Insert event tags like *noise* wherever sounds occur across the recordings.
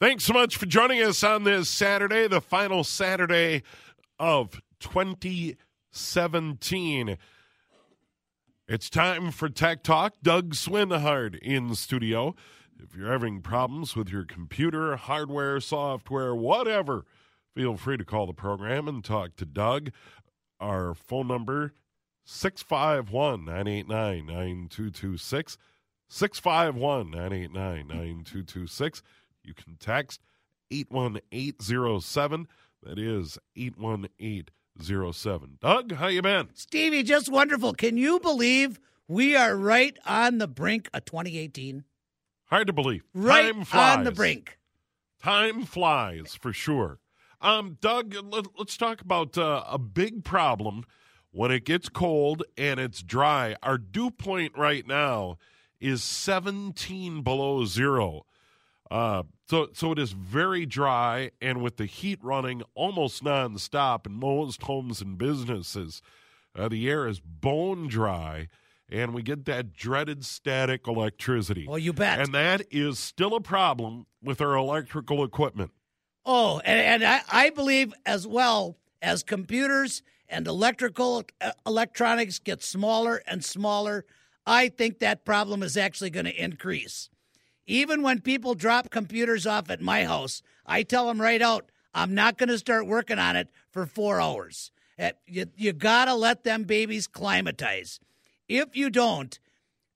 Thanks so much for joining us on this Saturday, the final Saturday of 2017. It's time for Tech Talk. Doug Swinhart in studio. If you're having problems with your computer, hardware, software, whatever, feel free to call the program and talk to Doug. Our phone number 651 989 9226. 651 989 9226. You can text 81807. That is 81807. Doug, how you been? Stevie, just wonderful. Can you believe we are right on the brink of 2018? Hard to believe. Right Time flies. on the brink. Time flies for sure. Um, Doug, let, us talk about uh, a big problem when it gets cold and it's dry. Our dew point right now is 17 below zero. Uh, so, so it is very dry, and with the heat running almost nonstop in most homes and businesses, uh, the air is bone dry, and we get that dreaded static electricity. Well, you bet. And that is still a problem with our electrical equipment. Oh, and, and I, I believe as well as computers and electrical uh, electronics get smaller and smaller, I think that problem is actually going to increase. Even when people drop computers off at my house, I tell them right out, I'm not going to start working on it for four hours. Eh, you, you got to let them babies climatize. If you don't,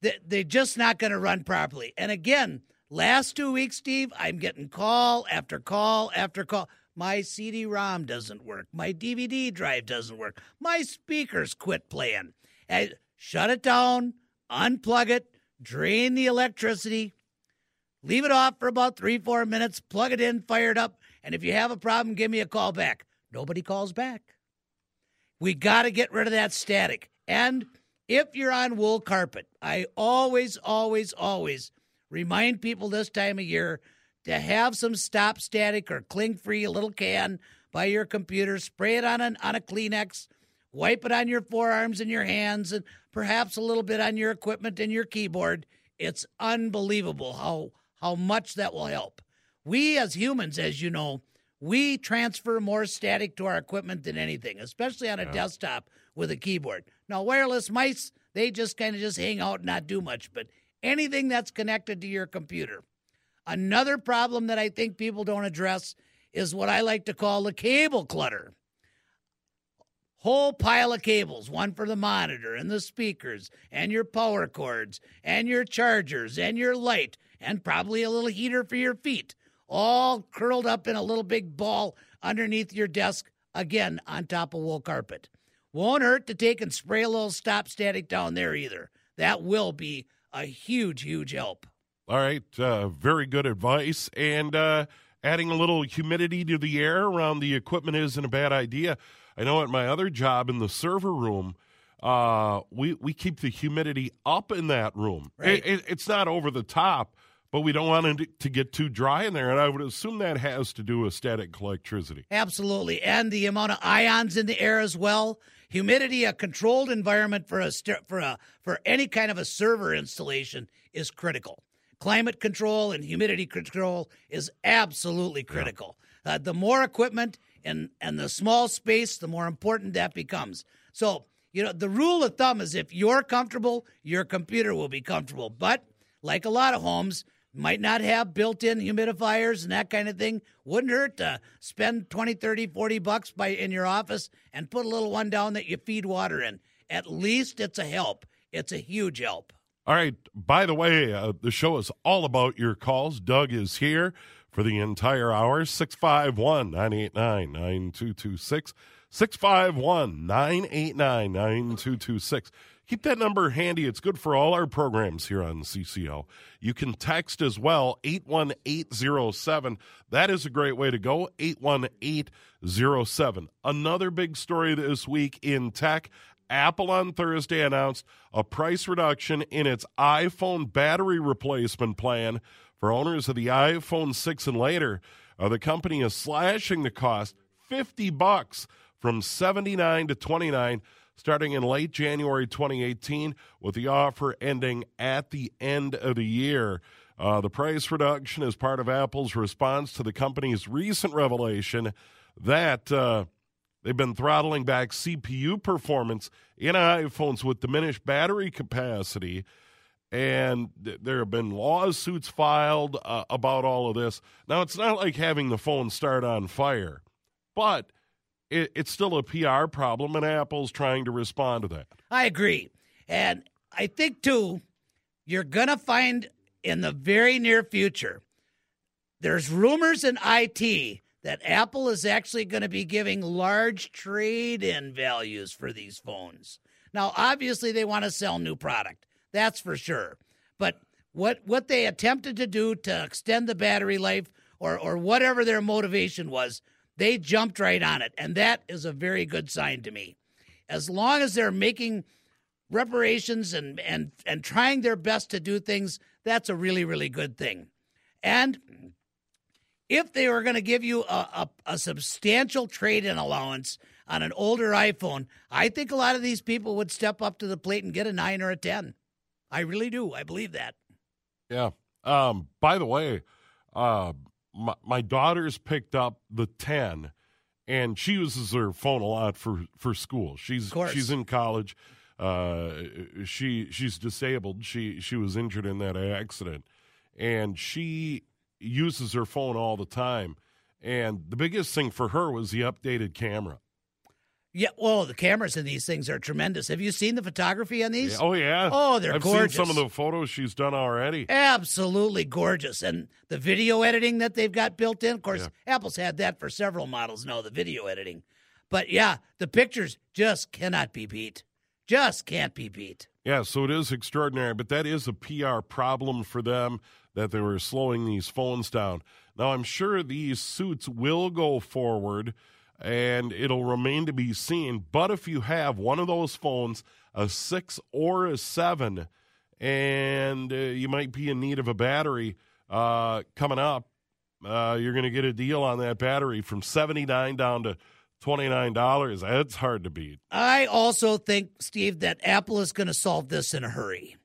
they're just not going to run properly. And again, last two weeks, Steve, I'm getting call after call after call. My CD ROM doesn't work. My DVD drive doesn't work. My speakers quit playing. And shut it down, unplug it, drain the electricity, Leave it off for about three, four minutes, plug it in, fire it up, and if you have a problem, give me a call back. Nobody calls back. We got to get rid of that static. And if you're on wool carpet, I always, always, always remind people this time of year to have some stop static or cling free, a little can by your computer, spray it on, an, on a Kleenex, wipe it on your forearms and your hands, and perhaps a little bit on your equipment and your keyboard. It's unbelievable how how much that will help. We as humans, as you know, we transfer more static to our equipment than anything, especially on a yeah. desktop with a keyboard. Now, wireless mice, they just kind of just hang out and not do much, but anything that's connected to your computer. Another problem that I think people don't address is what I like to call the cable clutter. Whole pile of cables, one for the monitor and the speakers and your power cords and your chargers and your light and probably a little heater for your feet, all curled up in a little big ball underneath your desk, again on top of wool carpet. Won't hurt to take and spray a little stop static down there either. That will be a huge, huge help. All right, uh, very good advice. And uh, adding a little humidity to the air around the equipment isn't a bad idea. I know at my other job in the server room, uh, we we keep the humidity up in that room. Right. It, it, it's not over the top, but we don't want it to get too dry in there. And I would assume that has to do with static electricity. Absolutely. And the amount of ions in the air as well. Humidity, a controlled environment for a for a for any kind of a server installation is critical. Climate control and humidity control is absolutely critical. Yeah. Uh, the more equipment and and the small space, the more important that becomes. So, you know, the rule of thumb is if you're comfortable, your computer will be comfortable. But like a lot of homes, might not have built-in humidifiers and that kind of thing wouldn't hurt to spend 20 30 40 bucks by in your office and put a little one down that you feed water in. At least it's a help. It's a huge help. All right. By the way uh, the show is all about your calls. Doug is here for the entire hour. 651 989 9226 651 989 9226 Keep that number handy. It's good for all our programs here on CCO. You can text as well, 81807. That is a great way to go, 81807. Another big story this week in tech. Apple on Thursday announced a price reduction in its iPhone battery replacement plan for owners of the iPhone 6 and later. Uh, the company is slashing the cost 50 bucks from 79 to 29 starting in late January 2018, with the offer ending at the end of the year. Uh, the price reduction is part of Apple's response to the company's recent revelation that uh, they've been throttling back CPU performance in iPhones with diminished battery capacity. And th- there have been lawsuits filed uh, about all of this. Now, it's not like having the phone start on fire, but it, it's still a PR problem, and Apple's trying to respond to that. I agree. And I think, too, you're going to find in the very near future, there's rumors in IT that Apple is actually going to be giving large trade in values for these phones. Now, obviously, they want to sell new product. That's for sure. But what what they attempted to do to extend the battery life or or whatever their motivation was they jumped right on it. And that is a very good sign to me. As long as they're making reparations and, and, and trying their best to do things, that's a really, really good thing. And if they were going to give you a, a, a substantial trade in allowance on an older iPhone, I think a lot of these people would step up to the plate and get a nine or a 10. I really do. I believe that. Yeah. Um, by the way, uh, my, my daughter's picked up the 10 and she uses her phone a lot for, for school. She's she's in college. Uh, she she's disabled. She she was injured in that accident, and she uses her phone all the time. And the biggest thing for her was the updated camera. Yeah, well, the cameras in these things are tremendous. Have you seen the photography on these? Yeah, oh yeah. Oh, they're I've gorgeous. seen some of the photos she's done already. Absolutely gorgeous, and the video editing that they've got built in. Of course, yeah. Apple's had that for several models now. The video editing, but yeah, the pictures just cannot be beat. Just can't be beat. Yeah, so it is extraordinary, but that is a PR problem for them that they were slowing these phones down. Now, I'm sure these suits will go forward and it'll remain to be seen. But if you have one of those phones, a six or a seven, and uh, you might be in need of a battery uh, coming up, uh, you're going to get a deal on that battery from seventy nine down to twenty nine dollars. That's hard to beat. I also think, Steve, that Apple is going to solve this in a hurry.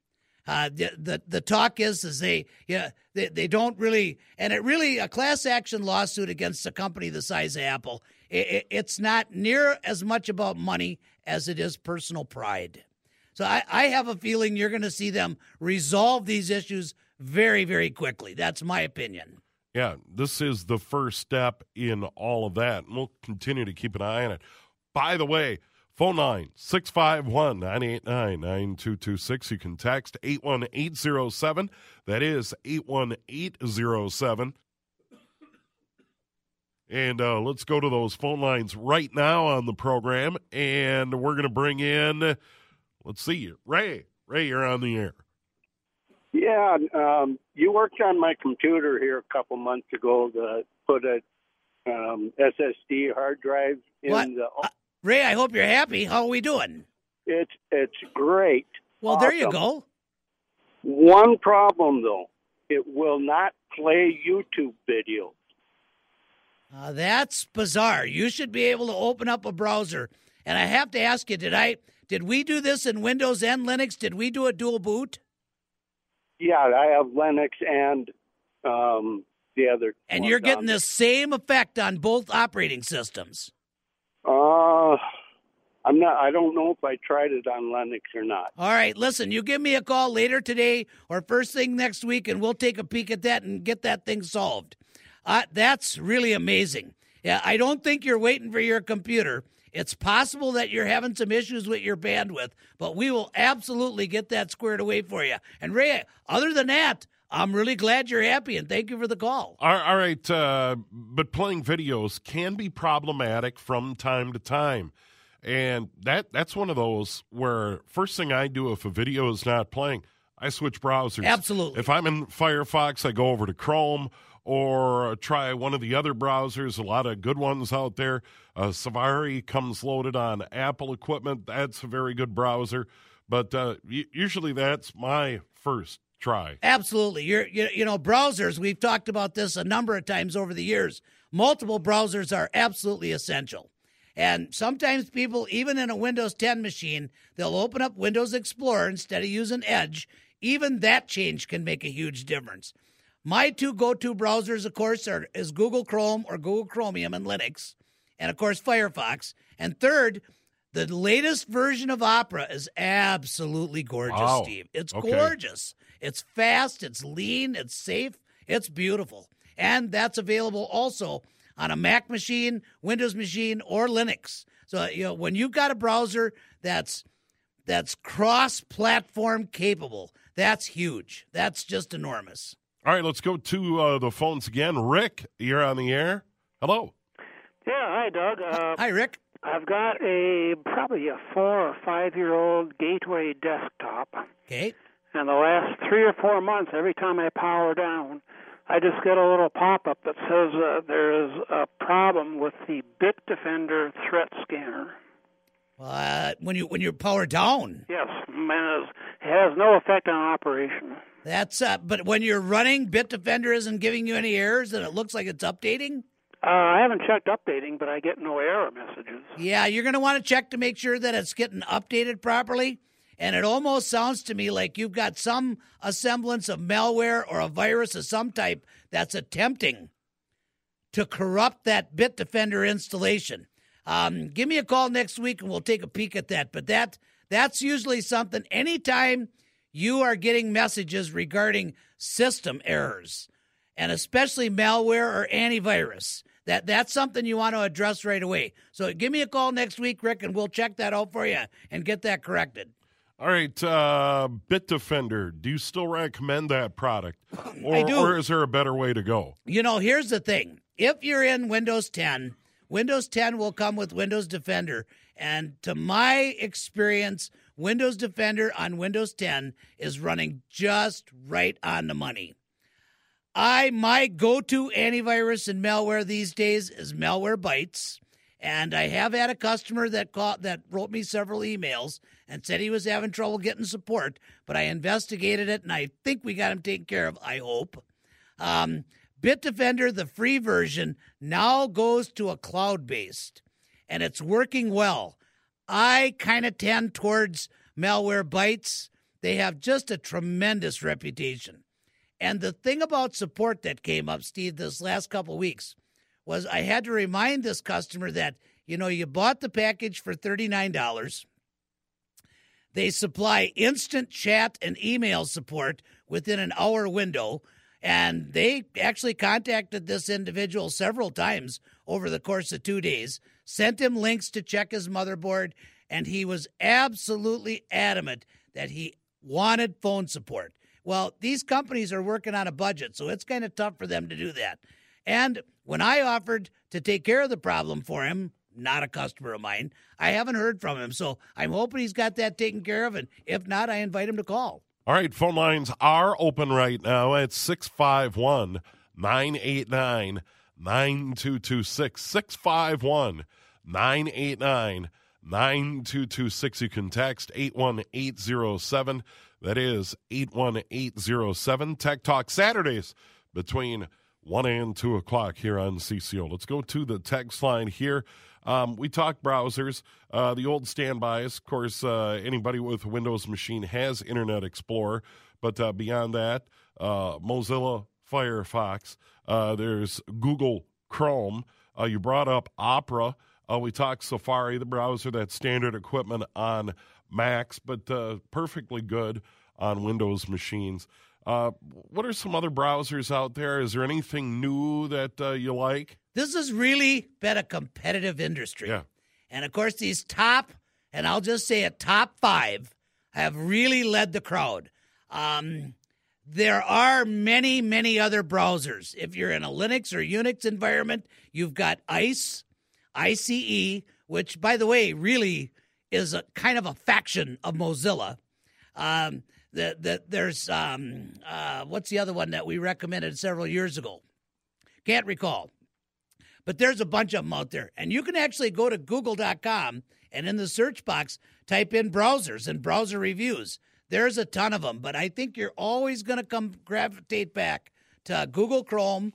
Uh, the, the the talk is is they yeah they, they don't really and it really a class action lawsuit against a company the size of Apple it, it's not near as much about money as it is personal pride. So I, I have a feeling you're going to see them resolve these issues very very quickly. That's my opinion. Yeah, this is the first step in all of that, and we'll continue to keep an eye on it. By the way, Phone line 651 989 9226. You can text 81807. That is 81807. And uh, let's go to those phone lines right now on the program. And we're going to bring in, let's see, Ray. Ray, you're on the air. Yeah, um, you worked on my computer here a couple months ago to put a um, SSD hard drive in what? the. Ray, I hope you're happy. How are we doing? It's it's great. Well, awesome. there you go. One problem though, it will not play YouTube videos. Uh, that's bizarre. You should be able to open up a browser. And I have to ask you, did I did we do this in Windows and Linux? Did we do a dual boot? Yeah, I have Linux and um, the other. And you're getting the same effect on both operating systems. Uh, I'm not. I don't know if I tried it on Linux or not. All right, listen. You give me a call later today or first thing next week, and we'll take a peek at that and get that thing solved. Uh, that's really amazing. Yeah, I don't think you're waiting for your computer. It's possible that you're having some issues with your bandwidth, but we will absolutely get that squared away for you. And Ray, other than that, I'm really glad you're happy and thank you for the call. All right. Uh, but playing videos can be problematic from time to time. And that that's one of those where first thing I do if a video is not playing, I switch browsers. Absolutely. If I'm in Firefox, I go over to Chrome or try one of the other browsers. A lot of good ones out there. Uh, Safari comes loaded on Apple equipment. That's a very good browser. But uh, usually that's my first try. Absolutely. You're, you, you know, browsers, we've talked about this a number of times over the years. Multiple browsers are absolutely essential. And sometimes people, even in a Windows 10 machine, they'll open up Windows Explorer instead of using Edge. Even that change can make a huge difference. My two go-to browsers, of course, are is Google Chrome or Google Chromium and Linux, and of course Firefox. And third, the latest version of Opera is absolutely gorgeous, wow. Steve. It's okay. gorgeous. It's fast, it's lean, it's safe, it's beautiful. And that's available also on a Mac machine, Windows machine, or Linux. So you know when you've got a browser that's that's cross-platform capable, that's huge. That's just enormous. All right, let's go to uh, the phones again. Rick, you're on the air. Hello. Yeah, hi, Doug. Uh, hi, Rick. I've got a probably a four or five year old Gateway desktop. Okay. And the last three or four months, every time I power down, I just get a little pop up that says uh, there is a problem with the Bitdefender threat scanner. Uh, when you when you're powered down. Yes, and it has no effect on operation. That's uh, but when you're running, Bitdefender isn't giving you any errors, and it looks like it's updating. Uh, I haven't checked updating, but I get no error messages. Yeah, you're going to want to check to make sure that it's getting updated properly. And it almost sounds to me like you've got some semblance of malware or a virus of some type that's attempting to corrupt that Bitdefender installation. Um, give me a call next week and we'll take a peek at that. But that that's usually something. Anytime you are getting messages regarding system errors, and especially malware or antivirus, that that's something you want to address right away. So give me a call next week, Rick, and we'll check that out for you and get that corrected. All right, uh, Bitdefender. Do you still recommend that product, *laughs* or, I do. or is there a better way to go? You know, here's the thing: if you're in Windows 10, Windows 10 will come with Windows Defender, and to my experience, Windows Defender on Windows 10 is running just right on the money. I my go-to antivirus and malware these days is Malwarebytes. And I have had a customer that called, that wrote me several emails and said he was having trouble getting support, but I investigated it and I think we got him taken care of. I hope. Um, Bitdefender, the free version, now goes to a cloud based, and it's working well. I kind of tend towards Malwarebytes. They have just a tremendous reputation. And the thing about support that came up, Steve, this last couple weeks was I had to remind this customer that, you know, you bought the package for $39. They supply instant chat and email support within an hour window. And they actually contacted this individual several times over the course of two days, sent him links to check his motherboard, and he was absolutely adamant that he wanted phone support. Well, these companies are working on a budget, so it's kind of tough for them to do that. And when I offered to take care of the problem for him, not a customer of mine, I haven't heard from him. So I'm hoping he's got that taken care of. And if not, I invite him to call. All right, phone lines are open right now at 651 989 9226. 651 989 9226. You can text 81807. That is 81807. Tech Talk Saturdays between 1 and 2 o'clock here on CCO. Let's go to the text line here. Um, we talk browsers, uh, the old standbys. Of course, uh, anybody with a Windows machine has Internet Explorer, but uh, beyond that, uh, Mozilla Firefox, uh, there's Google Chrome. Uh, you brought up Opera. we talked Safari, the browser that's standard equipment on Macs, but perfectly good on Windows machines. Uh, what are some other browsers out there? Is there anything new that uh, you like? This has really been a competitive industry. Yeah. And of course, these top, and I'll just say it, top five have really led the crowd. Um, there are many, many other browsers. If you're in a Linux or Unix environment, you've got ICE, ICE, which, by the way, really is a kind of a faction of Mozilla. Um, the, the, there's um, uh, what's the other one that we recommended several years ago? Can't recall. But there's a bunch of them out there. And you can actually go to google.com and in the search box, type in browsers and browser reviews. There's a ton of them, but I think you're always going to come gravitate back to Google Chrome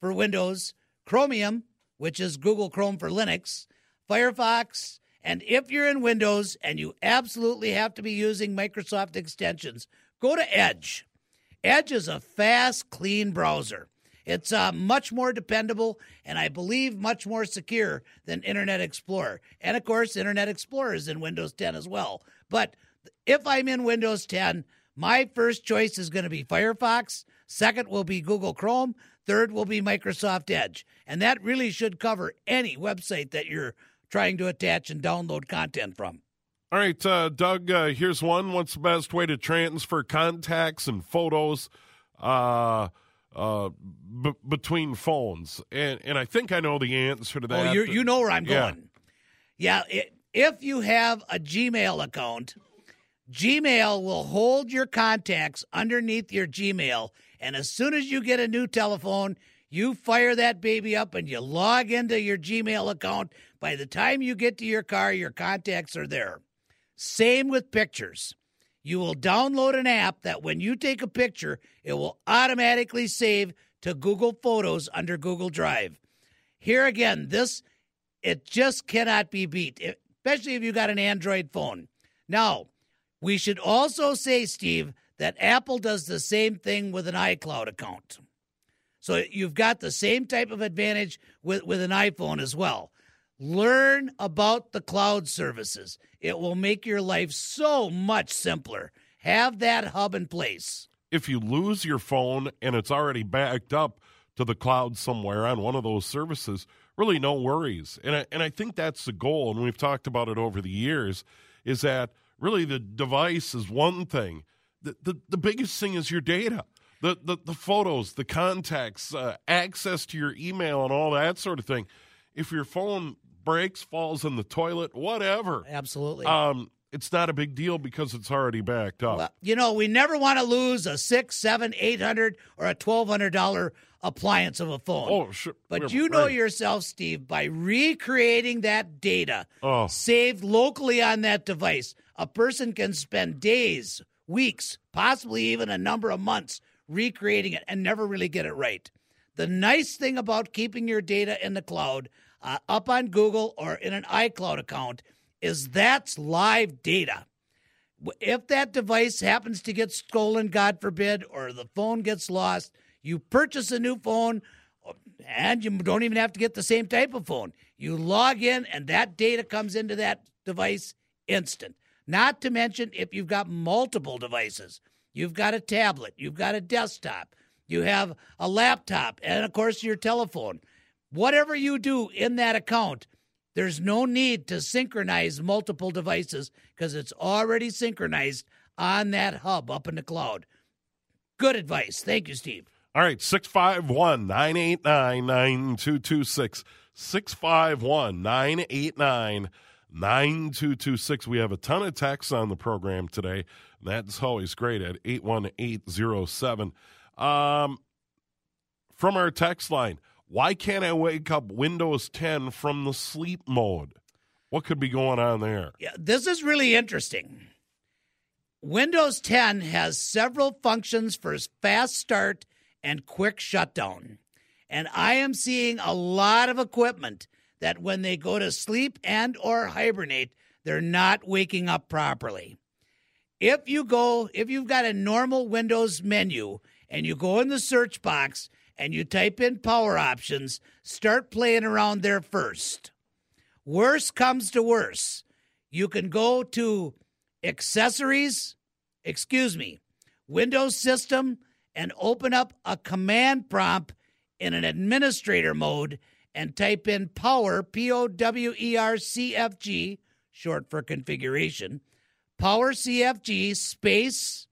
for Windows, Chromium, which is Google Chrome for Linux, Firefox, and if you're in Windows and you absolutely have to be using Microsoft extensions, go to Edge. Edge is a fast, clean browser. It's uh, much more dependable and I believe much more secure than Internet Explorer. And of course, Internet Explorer is in Windows 10 as well. But if I'm in Windows 10, my first choice is going to be Firefox. Second will be Google Chrome. Third will be Microsoft Edge. And that really should cover any website that you're trying to attach and download content from. All right, uh, Doug, uh, here's one. What's the best way to transfer contacts and photos? Uh, uh, b- between phones, and and I think I know the answer to that. Oh, you you know where I'm Yeah. going. Yeah, it, if you have a Gmail account, Gmail will hold your contacts underneath your Gmail, and as soon as you get a new telephone, you fire that baby up and you log into your Gmail account. By the time you get to your car, your contacts are there. Same with pictures. You will download an app that when you take a picture, it will automatically save to Google Photos under Google Drive. Here again, this it just cannot be beat, especially if you got an Android phone. Now, we should also say, Steve, that Apple does the same thing with an iCloud account. So you've got the same type of advantage with, with an iPhone as well. Learn about the cloud services. It will make your life so much simpler. Have that hub in place. if you lose your phone and it's already backed up to the cloud somewhere on one of those services, really no worries. And I, and I think that's the goal, and we've talked about it over the years, is that really the device is one thing. The, the, the biggest thing is your data. The, the, the photos, the contacts, uh, access to your email, and all that sort of thing. If your phone breaks, falls in the toilet, whatever, Absolutely. um, it's not a big deal because it's already backed up. Well, you know, we never want to lose a six, seven, eight hundred, or a twelve hundred dollar appliance of a phone. oh, sure. But you know right. yourself, Steve, by recreating that data Oh. saved locally on that device, a person can spend days, weeks, possibly even a number of months recreating it and never really get it right. The nice thing about keeping your data in the cloud, uh, up on Google or in an iCloud account, is that's live data if that device happens to get stolen, God forbid, or the phone gets lost, you purchase a new phone and you don't even have to get the same type of phone. You log in and that data comes into that device instant. Not to mention if you've got multiple devices, you've got a tablet, you've got a desktop, you have a laptop, and of course your telephone. Whatever you do in that account, there's no need to synchronize multiple devices because it's already synchronized on that hub up in the cloud. Good advice. Thank you, Steve. All right, 651 989 9226. 651 989 9226. We have a ton of texts on the program today. That's always great at 81807. Um, from our text line, why can't I wake up Windows 10 from the sleep mode? What could be going on there? Yeah, this is really interesting. Windows 10 has several functions for fast start and quick shutdown. And I am seeing a lot of equipment that when they go to sleep and or hibernate, they're not waking up properly. If you go, if you've got a normal Windows menu and you go in the search box and you type in power options, start playing around there first. Worse comes to worse. You can go to accessories, excuse me, Windows system, and open up a command prompt in an administrator mode and type in power, P O W E R C F G, short for configuration, power CFG space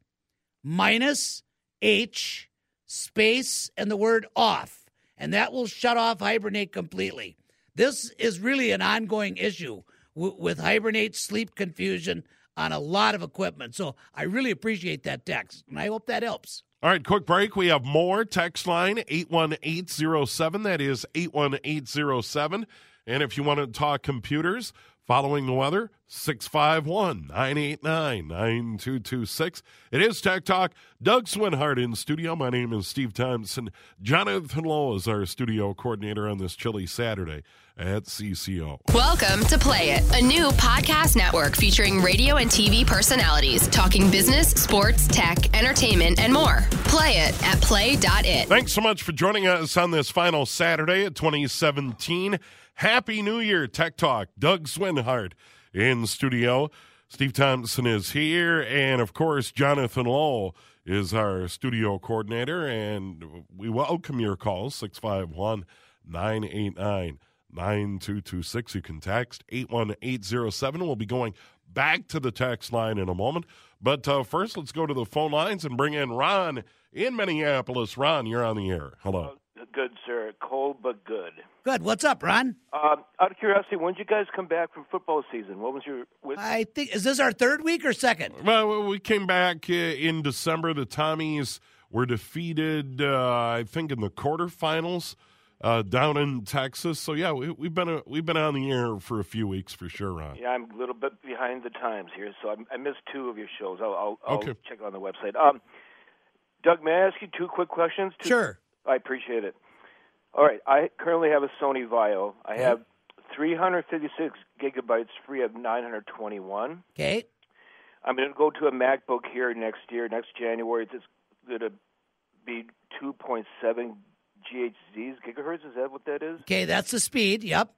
minus H space and the word off. And that will shut off hibernate completely. This is really an ongoing issue w- with hibernate sleep confusion on a lot of equipment. So I really appreciate that text, and I hope that helps. All right, quick break. We have more. Text line 81807. That is 81807. And if you want to talk computers, following the weather, 651 989 9226. It is Tech Talk. Doug Swinhart in studio. My name is Steve Thompson. Jonathan Lowe is our studio coordinator on this chilly Saturday at CCO. Welcome to Play It, a new podcast network featuring radio and TV personalities talking business, sports, tech, entertainment, and more. Play it at play.it. Thanks so much for joining us on this final Saturday of 2017. Happy New Year, Tech Talk. Doug Swinhart in studio. Steve Thompson is here, and of course, Jonathan Lowell is our studio coordinator. And we welcome your calls 651 989 9226. You can text 81807. We'll be going back to the text line in a moment. But uh, first, let's go to the phone lines and bring in Ron in Minneapolis. Ron, you're on the air. Hello. Good, sir. Cold but good. Good. What's up, Ron? Um, out of curiosity, when did you guys come back from football season? What was your? What, I think is this our third week or second? Well, we came back uh, in December. The Tommies were defeated, uh, I think, in the quarterfinals uh, down in Texas. So yeah, we, have been a, we've been on the air for a few weeks for sure, Ron. Yeah, I'm a little bit behind the times here, so I, I missed two of your shows. I'll, I'll, I'll Okay. check on the website. Um, Doug, may I ask you two quick questions? Two- Sure. I appreciate it. All right, I currently have a Sony VAIO. I have 356 gigabytes free of 921. Okay. I'm going to go to a MacBook here next year, next January. It's going to be 2.7 GHZs, gigahertz. Is that what that is? Okay, that's the speed. Yep.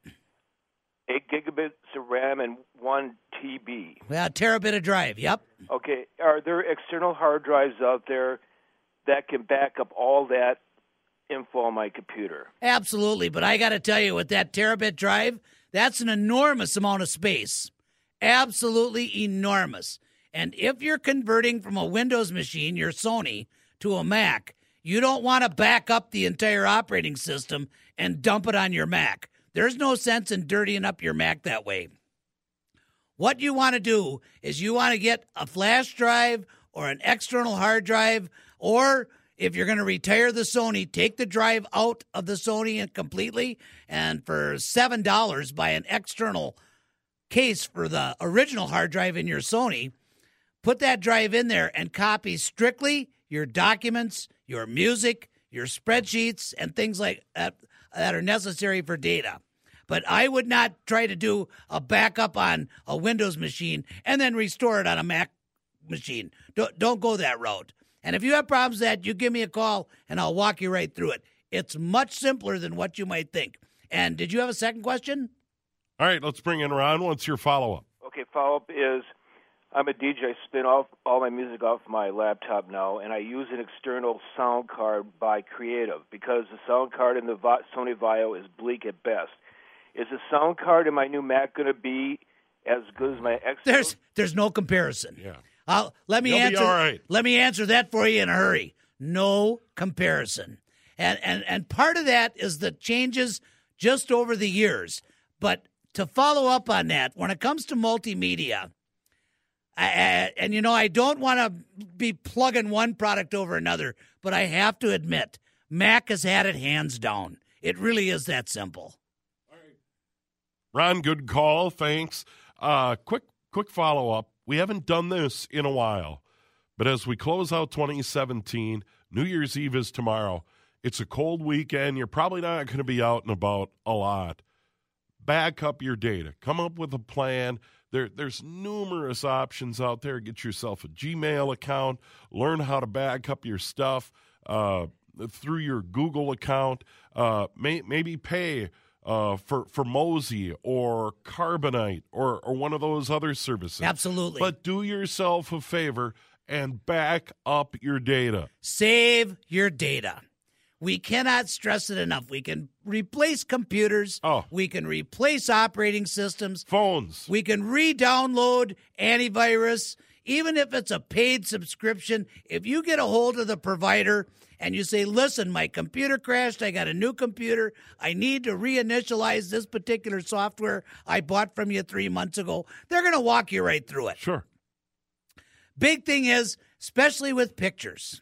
Eight gigabits of RAM and one TB. Yeah, terabit of drive. Yep. Okay, are there external hard drives out there that can back up all that info on my computer? Absolutely, but I got to tell you, with that terabit drive, that's an enormous amount of space. Absolutely enormous. And if you're converting from a Windows machine, your Sony, to a Mac, you don't want to back up the entire operating system and dump it on your Mac. There's no sense in dirtying up your Mac that way. What you want to do is you want to get a flash drive or an external hard drive, or if you're going to retire the Sony, take the drive out of the Sony and completely, and for seven dollars buy an external case for the original hard drive in your Sony. Put that drive in there and copy strictly your documents, your music, your spreadsheets, and things like that that are necessary for data. But I would not try to do a backup on a Windows machine and then restore it on a Mac machine. Don't, don't go that route. And if you have problems with that, you give me a call and I'll walk you right through it. It's much simpler than what you might think. And did you have a second question? All right, let's bring in Ron. What's your follow up? Okay, follow up is I'm a DJ. I spin off all my music off my laptop now, and I use an external sound card by Creative because the sound card in the Vi- Sony VAIO is bleak at best. Is the sound card in my new Mac going to be as good as my X? There's there's no comparison. Yeah. I'll, let me You'll be answer. all right. Let me answer that for you in a hurry. No comparison, and and and part of that is the changes just over the years. But to follow up on that, when it comes to multimedia, And you know, I don't want to be plugging one product over another, but I have to admit, Mac has had it hands down. It really is that simple. Ron, good call. Thanks. Uh, quick, quick follow up. We haven't done this in a while, but as we close out 2017, New Year's Eve is tomorrow. It's a cold weekend. You're probably not going to be out and about a lot. Back up your data. Come up with a plan. There, there's numerous options out there. Get yourself a Gmail account. Learn how to back up your stuff uh, through your Google account. Uh, may, maybe pay uh, for for Mozy or Carbonite or or one of those other services. Absolutely. But do yourself a favor and back up your data. Save your data. We cannot stress it enough. We can replace computers. Oh. We can replace operating systems. Phones. We can re download antivirus, even if it's a paid subscription. If you get a hold of the provider and you say, listen, my computer crashed. I got a new computer. I need to reinitialize this particular software I bought from you three months ago. They're going to walk you right through it. Sure. Big thing is, especially with pictures,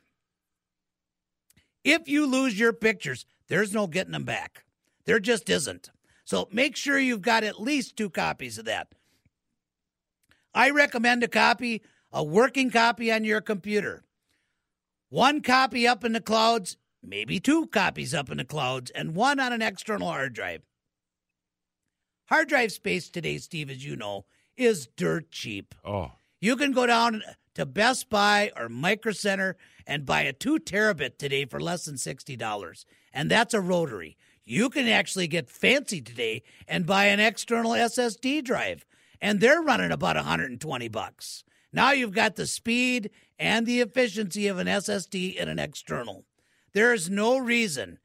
if you lose your pictures, there's no getting them back. There just isn't. So make sure you've got at least two copies of that. I recommend a copy, a working copy on your computer. One copy up in the clouds, maybe two copies up in the clouds, and one on an external hard drive. Hard drive space today, Steve, as you know, is dirt cheap. Oh, You can go down to Best Buy or Micro Center and buy a two terabit today for less than $60. And that's a rotary. You can actually get fancy today and buy an external SSD drive, and they're running about 120 bucks. Now you've got the speed and the efficiency of an SSD in an external. There is no reason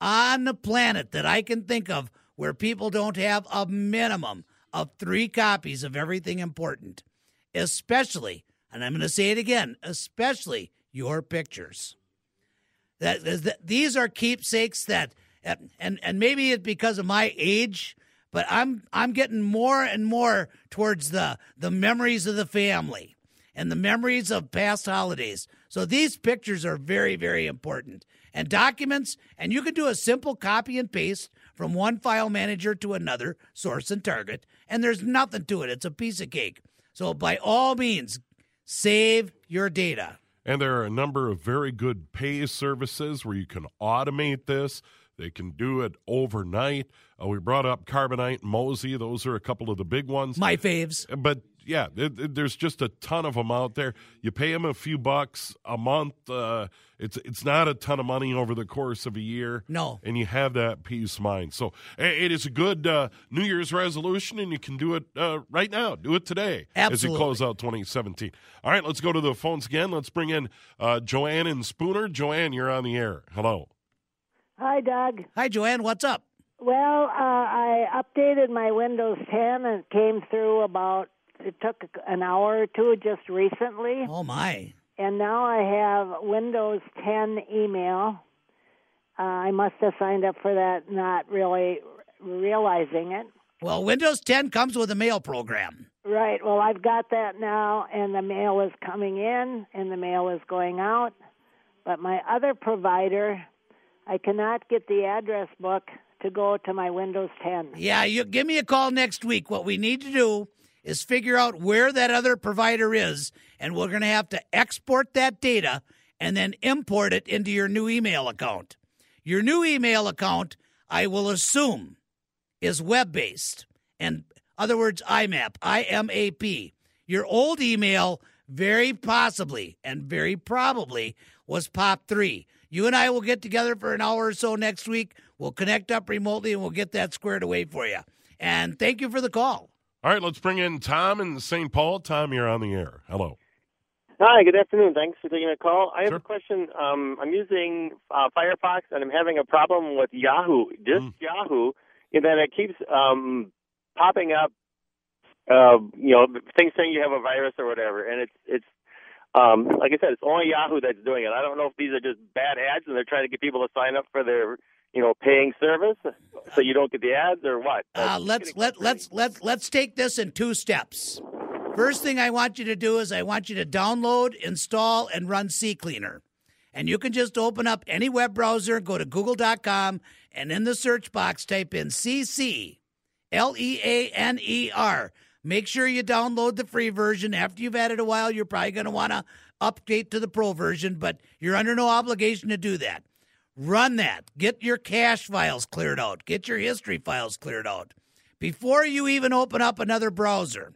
on the planet that I can think of where people don't have a minimum of three copies of everything important, especially, and I'm going to say it again, especially your pictures. That, that these are keepsakes that, and and maybe it's because of my age, but I'm I'm getting more and more towards the the memories of the family and the memories of past holidays. So these pictures are very very important and documents, and you can do a simple copy and paste from one file manager to another, source and target, and there's nothing to it. It's a piece of cake. So by all means, save your data. And there are a number of very good pay services where you can automate this. They can do it overnight. Uh, we brought up Carbonite and Mozy. Those are a couple of the big ones. My faves. But yeah, it, it, there's just a ton of them out there. You pay them a few bucks a month. Uh, it's it's not a ton of money over the course of a year. No. and you have that peace of mind. So it is a good uh, New Year's resolution, and you can do it uh, right now. Do it today as you close out 2017. All right, let's go to the phones again. Let's bring in uh, Joanne and Spooner. Joanne, you're on the air. Hello. Hi, Doug. Hi, Joanne. What's up? Well, uh, I updated my Windows 10 and it came through about, it took an hour or two just recently. Oh my. And now I have Windows 10 email. Uh, I must have signed up for that, not really realizing it. Well, Windows 10 comes with a mail program. Right. Well, I've got that now, and the mail is coming in and the mail is going out. But my other provider, I cannot get the address book to go to my Windows 10. Yeah, you give me a call next week. What we need to do is figure out where that other provider is, and we're going to have to export that data and then import it into your new email account. Your new email account, I will assume, is web based. And other words, IMAP, I M A P. Your old email, very possibly and very probably, was POP3. You and I will get together for an hour or so next week. We'll connect up remotely and we'll get that squared away for you. And thank you for the call. All right, let's bring in Tom in St. Paul. Tom, you're on the air. Hello. Hi, good afternoon. Thanks for taking a call. I have Sure. a question. Um, I'm using uh, Firefox and I'm having a problem with Yahoo, just Mm. Yahoo, in that it keeps um, popping up, uh, you know, things saying you have a virus or whatever, and it's it's um, like I said, it's only Yahoo that's doing it. I don't know if these are just bad ads and they're trying to get people to sign up for their you know paying service so you don't get the ads or what. Uh, let's let let's let's let's take this in two steps. First thing I want you to do is I want you to download, install, and run CCleaner. And you can just open up any web browser, go to google.com, and in the search box type in CC L E A N E R. Make sure you download the free version. After you've had it a while, you're probably going to want to update to the pro version, but you're under no obligation to do that. Run that. Get your cache files cleared out. Get your history files cleared out. Before you even open up another browser,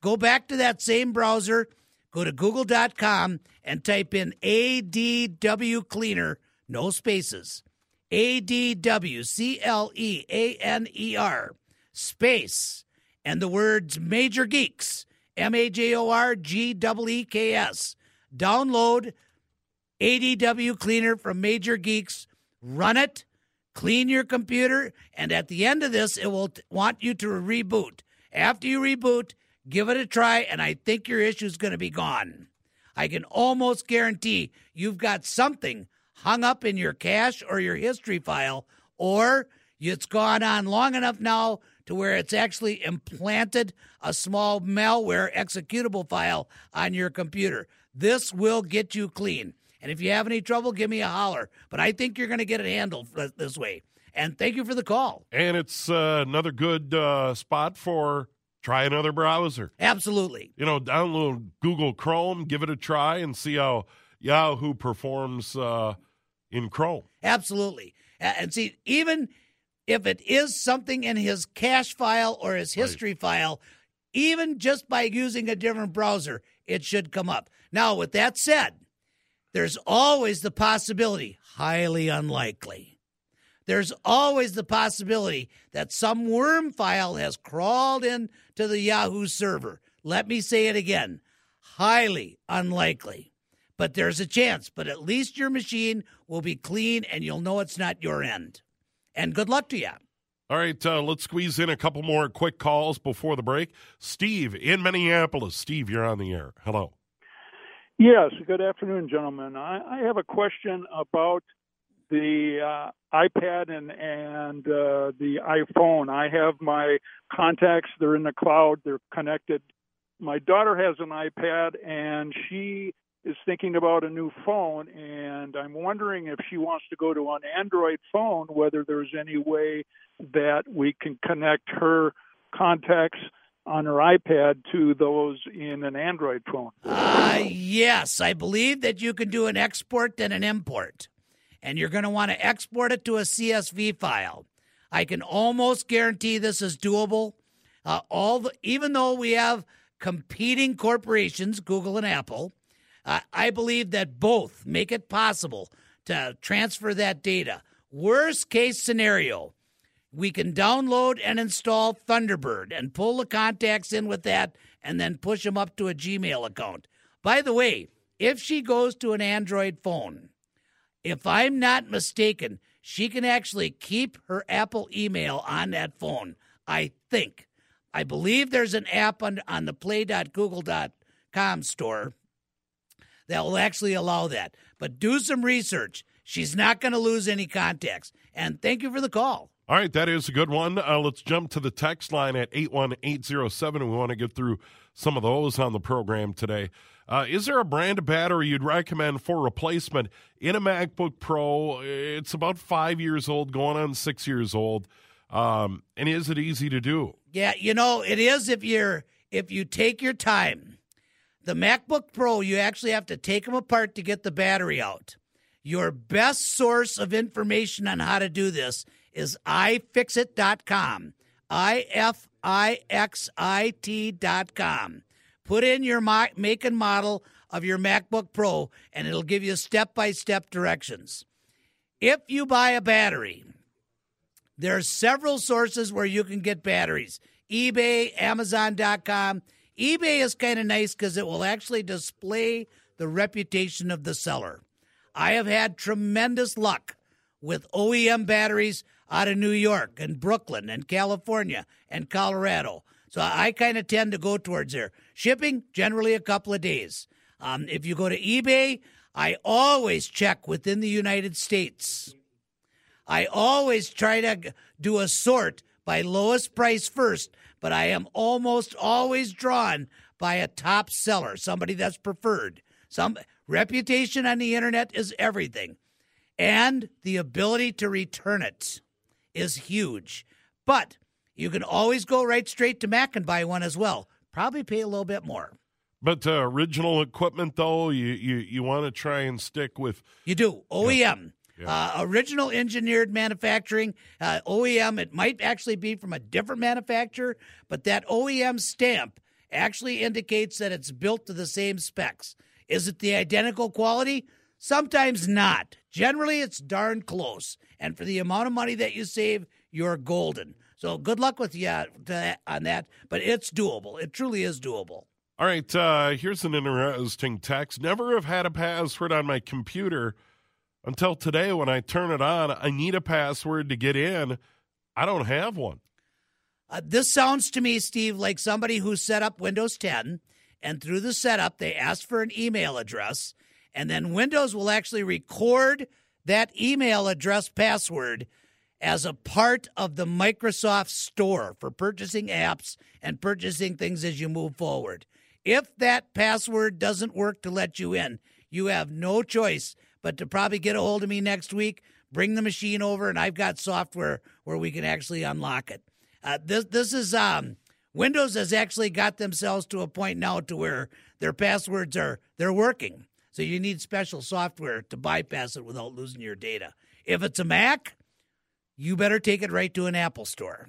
go back to that same browser, go to google.com and type in ADW Cleaner, no spaces. ADW C L E A N E R, space, and the words Major Geeks, M A J O R G E E K S. Download ADW Cleaner from Major Geeks, run it, clean your computer, and at the end of this, it will t- want you to reboot. After you reboot, give it a try, and I think your issue is going to be gone. I can almost guarantee you've got something hung up in your cache or your history file, or it's gone on long enough now to where it's actually implanted a small malware executable file on your computer. This will get you clean. And if you have any trouble, give me a holler. But I think you're going to get it handled this way. And thank you for the call. And it's uh, another good uh, spot for try another browser. Absolutely. You know, download Google Chrome, give it a try, and see how Yahoo performs uh, in Chrome. Absolutely. And see, even if it is something in his cache file or his history right. file, even just by using a different browser, it should come up. Now, with that said, there's always the possibility, highly unlikely. There's always the possibility that some worm file has crawled into the Yahoo server. Let me say it again highly unlikely. But there's a chance, but at least your machine will be clean and you'll know it's not your end and good luck to you. All right, uh, let's squeeze in a couple more quick calls before the break. Steve in Minneapolis. Steve, you're on the air. Hello. Yes, good afternoon, gentlemen. I, I have a question about the uh, iPad and and uh, the iPhone. I have my contacts; they're in the cloud, they're connected. My daughter has an iPad, and she is thinking about a new phone, and I'm wondering if she wants to go to an Android phone, whether there's any way that we can connect her contacts on her iPad to those in an Android phone. Uh, yes, I believe that you can do an export and an import, and you're going to want to export it to a CSV file. I can almost guarantee this is doable. Uh, all the, even though we have competing corporations, Google and Apple, uh, I believe that both make it possible to transfer that data. Worst case scenario, we can download and install Thunderbird and pull the contacts in with that and then push them up to a Gmail account. By the way, if she goes to an Android phone, if I'm not mistaken, she can actually keep her Apple email on that phone. I think. I believe there's an app on, on the play.google.com store that will actually allow that. But do some research. She's not going to lose any contacts. And thank you for the call. All right, that is a good one. Uh, let's jump to the text line at 81807. We want to get through some of those on the program today. Uh, is there a brand of battery you'd recommend for replacement in a MacBook Pro? It's about five years old, going on six years old. Um, and is it easy to do? Yeah, you know, it is if you're if you take your time the MacBook Pro, you actually have to take them apart to get the battery out. Your best source of information on how to do this is ifixit.com. I F I X I T.com. Put in your make and model of your MacBook Pro, and it'll give you step by step directions. If you buy a battery, there are several sources where you can get batteries eBay, Amazon.com eBay is kind of nice because it will actually display the reputation of the seller. I have had tremendous luck with OEM batteries out of New York and Brooklyn and California and Colorado. So I kind of tend to go towards there. Shipping, generally a couple of days. Um, if you go to eBay, I always check within the United States. I always try to do a sort by lowest price first but I am almost always drawn by a top seller, somebody that's preferred. Some reputation on the internet is everything. And the ability to return it is huge. But you can always go right straight to Mac and buy one as well. Probably pay a little bit more. But uh, original equipment, though, you you, you want to try and stick with. You do OEM. Yeah. Yeah. Uh, original engineered manufacturing, uh, OEM, it might actually be from a different manufacturer, but that OEM stamp actually indicates that it's built to the same specs. Is it the identical quality? Sometimes not. Generally, it's darn close. And for the amount of money that you save, you're golden. So good luck with you on that, but it's doable. It truly is doable. All right, uh, here's an interesting text. Never have had a password on my computer until today, when I turn it on, I need a password to get in. I don't have one. Uh, this sounds to me, Steve, like somebody who set up Windows 10, and through the setup, they asked for an email address, and then Windows will actually record that email address password as a part of the Microsoft Store for purchasing apps and purchasing things as you move forward. If that password doesn't work to let you in, you have no choice but to probably get a hold of me next week, bring the machine over, and I've got software where we can actually unlock it. Uh, this this is um, Windows has actually got themselves to a point now to where their passwords are they're working. So you need special software to bypass it without losing your data. If it's a Mac, you better take it right to an Apple store.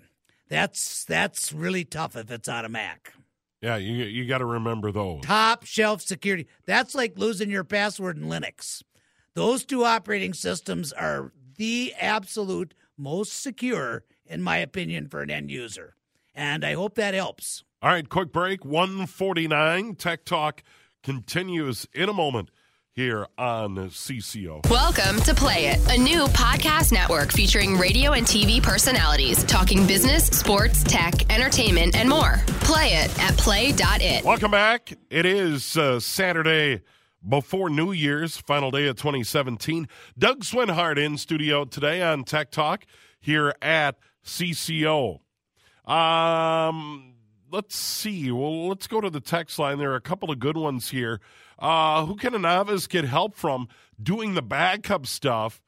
That's that's really tough if it's on a Mac. Yeah, you you got to remember those. Top shelf security. That's like losing your password in Linux. Those two operating systems are the absolute most secure, in my opinion, for an end user. And I hope that helps. All right, quick break. 149. Tech Talk continues in a moment here on CCO. Welcome to Play It, a new podcast network featuring radio and TV personalities talking business, sports, tech, entertainment, and more. Play it at play.it. Welcome back. It is uh, Saturday before New Year's, final day of 2017. Doug Swinhart in studio today on Tech Talk here at CCO. Um, let's see. Well, let's go to the text line. There are a couple of good ones here. Uh, who can a novice get help from doing the backup stuff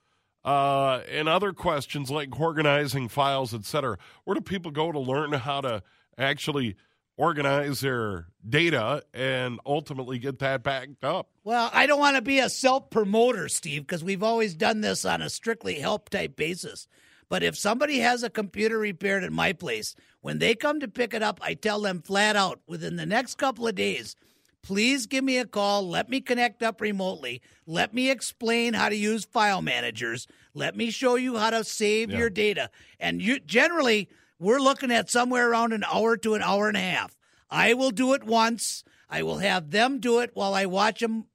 uh, and other questions like organizing files, etc.? Where do people go to learn how to actually organize their data and ultimately get that backed up? Well, I don't want to be a self promoter, Steve, because we've always done this on a strictly help type basis. But if somebody has a computer repaired at my place, when they come to pick it up, I tell them flat out within the next couple of days, please give me a call. Let me connect up remotely. Let me explain how to use file managers. Let me show you how to save Yeah. your data. And you generally, we're looking at somewhere around an hour to an hour and a half. I will do it once. I will have them do it while I watch them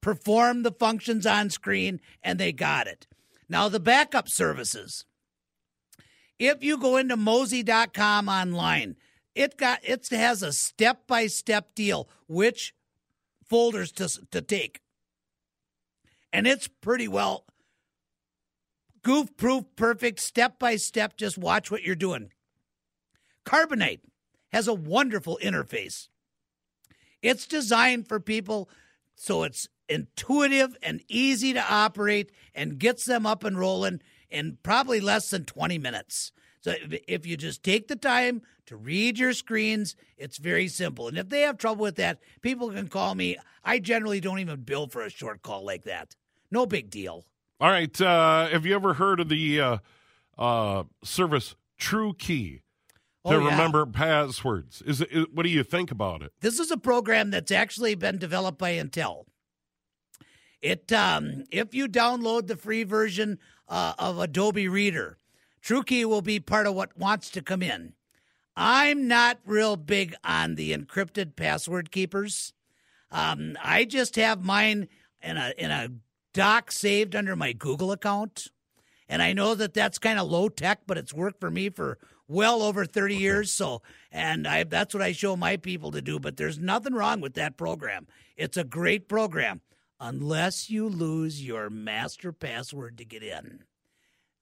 perform the functions on screen, and they got it. Now, the backup services. If you go into Mozy.com online, it got it has a step by step deal which folders to to take, and it's pretty well goof proof, perfect, step by step. Just watch what you're doing. Carbonite has a wonderful interface. It's designed for people so it's intuitive and easy to operate and gets them up and rolling in probably less than 20 minutes. So if- you just take the time to read your screens, it's very simple. And if they have trouble with that, people can call me. I generally don't even bill for a short call like that. No big deal. All right. Uh, have you ever heard of the uh, uh, service True Key to Oh, yeah. remember passwords? Is it, is- what do you think about it? This is a program that's actually been developed by Intel. It um, if you download the free version uh, of Adobe Reader, TrueKey will be part of what wants to come in. I'm not real big on the encrypted password keepers. Um, I just have mine in a in a doc saved under my Google account, and I know that that's kind of low tech, but it's worked for me for well over 30 years. So, and I that's what I show my people to do. But there's nothing wrong with that program. It's a great program, unless you lose your master password to get in.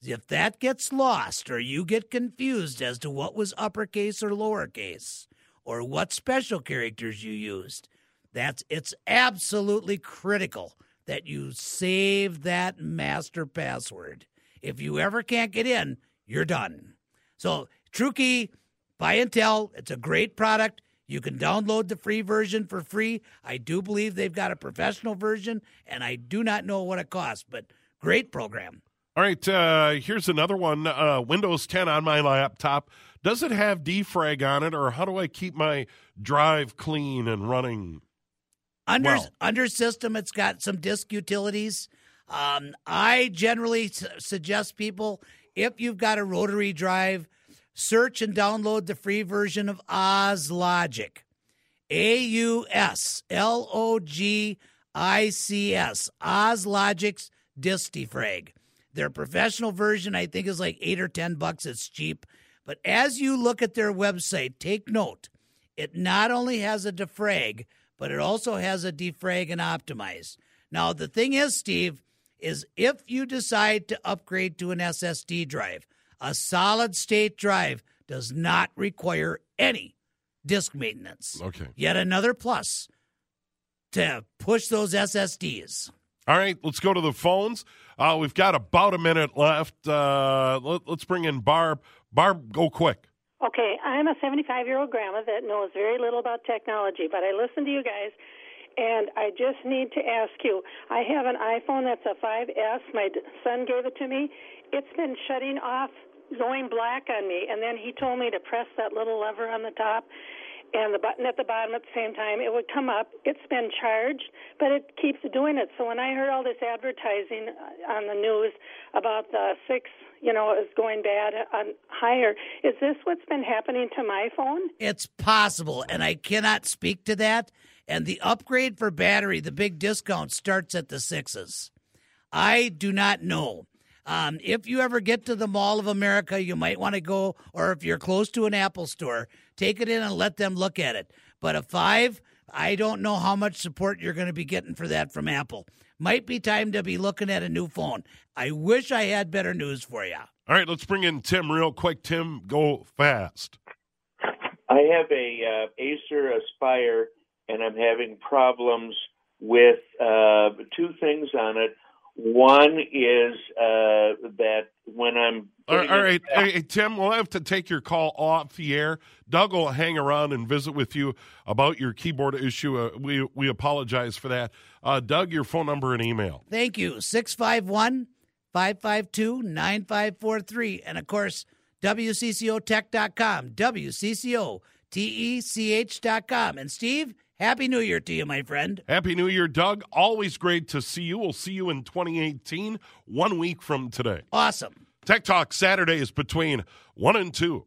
If that gets lost or you get confused as to what was uppercase or lowercase or what special characters you used, that's it's absolutely critical that you save that master password. If you ever can't get in, you're done. So, TrueKey by Intel, it's a great product. You can download the free version for free. I do believe they've got a professional version, and I do not know what it costs, but great program. All right. Uh, here's another one uh, Windows 10 on my laptop. Does it have defrag on it, or how do I keep my drive clean and running? Under Well. under system, it's got some disk utilities. Um, I generally s- suggest people if you've got a rotary drive, search and download the free version of Auslogic. A U S L O G I C S. Auslogic's disk defrag. Their professional version, I think, is like eight or ten bucks. It's cheap. But as you look at their website, take note. It not only has a defrag, but it also has a defrag and optimize. Now, the thing is, Steve, is if you decide to upgrade to an SSD drive, a solid state drive does not require any disk maintenance. Okay. Yet another plus to push those SSDs. All right, let's go to the phones. Uh, we've got about a minute left. Uh, let, us bring in Barb. Barb, go quick. Okay, I'm a 75 year old grandma that knows very little about technology, but I listen to you guys, and I just need to ask you. I have an iPhone that's a 5S. My son gave it to me. It's been shutting off, going black on me, and then he told me to press that little lever on the top and the button at the bottom at the same time, it would come up. It's been charged, but it keeps doing it. So when I heard all this advertising on the news about the six, you know, is going bad on higher, is this what's been happening to my phone? It's possible, and I cannot speak to that. And the upgrade for battery, the big discount starts at the sixes. I do not know. Um, if you ever get to the Mall of America, you might want to go, or if you're close to an Apple store, take it in and let them look at it. But a five, I don't know how much support you're going to be getting for that from Apple. Might be time to be looking at a new phone. I wish I had better news for you. All right, let's bring in Tim real quick. Tim, go fast. I have a uh, Acer Aspire, and I'm having problems with uh, two things on it. One is uh, that when I'm all right, all right. Hey, Tim, we'll have to take your call off the air. Doug will hang around and visit with you about your keyboard issue. Uh, we we apologize for that. Uh, Doug, your phone number and email. Thank you. 651 552 9543. And of course, WCCOtech.com. WCCOTECH.com. And Steve, Happy New Year to you, my friend. Happy New Year, Doug. Always great to see you. We'll see you in 2018, one week from today. Awesome. Tech Talk Saturday is between 1 and 2